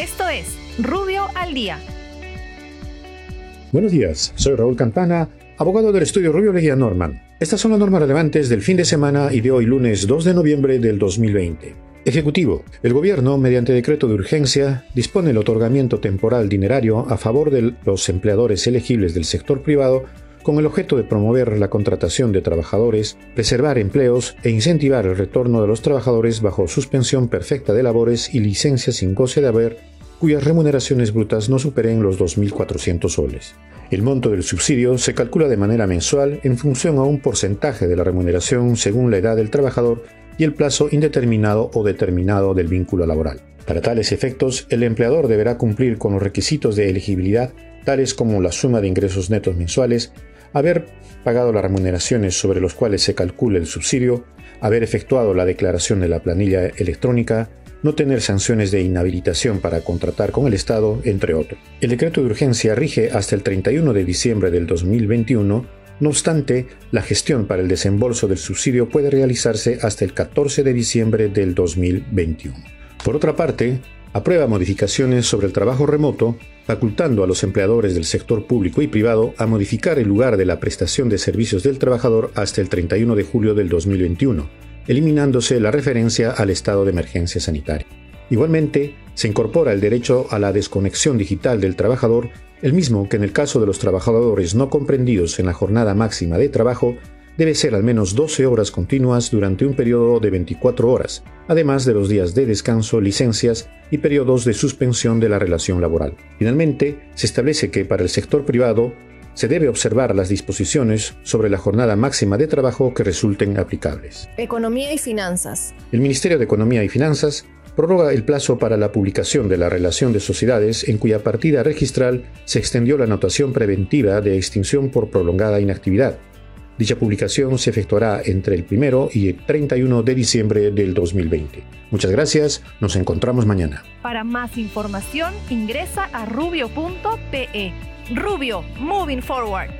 Esto es Rubio al Día. Buenos días, soy Raúl Campana, abogado del estudio Rubio Leguía Norman. Estas son las normas relevantes del fin de semana y de hoy lunes 2 de noviembre del 2020. Ejecutivo. El Gobierno, mediante decreto de urgencia, dispone el otorgamiento temporal dinerario a favor de los empleadores elegibles del sector privado con el objeto de promover la contratación de trabajadores, preservar empleos e incentivar el retorno de los trabajadores bajo suspensión perfecta de labores y licencia sin goce de haber, cuyas remuneraciones brutas no superen los 2.400 soles. El monto del subsidio se calcula de manera mensual en función a un porcentaje de la remuneración según la edad del trabajador y el plazo indeterminado o determinado del vínculo laboral. Para tales efectos, el empleador deberá cumplir con los requisitos de elegibilidad, tales como la suma de ingresos netos mensuales, haber pagado las remuneraciones sobre los cuales se calcula el subsidio, haber efectuado la declaración de la planilla electrónica, no tener sanciones de inhabilitación para contratar con el Estado, entre otros. El decreto de urgencia rige hasta el 31 de diciembre del 2021, no obstante, la gestión para el desembolso del subsidio puede realizarse hasta el 14 de diciembre del 2021. Por otra parte, aprueba modificaciones sobre el trabajo remoto, facultando a los empleadores del sector público y privado a modificar el lugar de la prestación de servicios del trabajador hasta el 31 de julio del 2021, eliminándose la referencia al estado de emergencia sanitaria. Igualmente, se incorpora el derecho a la desconexión digital del trabajador, el mismo que en el caso de los trabajadores no comprendidos en la jornada máxima de trabajo debe ser al menos 12 horas continuas durante un periodo de 24 horas, además de los días de descanso, licencias y periodos de suspensión de la relación laboral. Finalmente, se establece que para el sector privado se debe observar las disposiciones sobre la jornada máxima de trabajo que resulten aplicables. Economía y finanzas. El Ministerio de Economía y Finanzas prorroga el plazo para la publicación de la relación de sociedades en cuya partida registral se extendió la anotación preventiva de extinción por prolongada inactividad Dicha publicación se efectuará entre el 1 y el 31 de diciembre del 2020. Muchas gracias, nos encontramos mañana. Para más información ingresa a rubio.pe. Rubio, moving forward.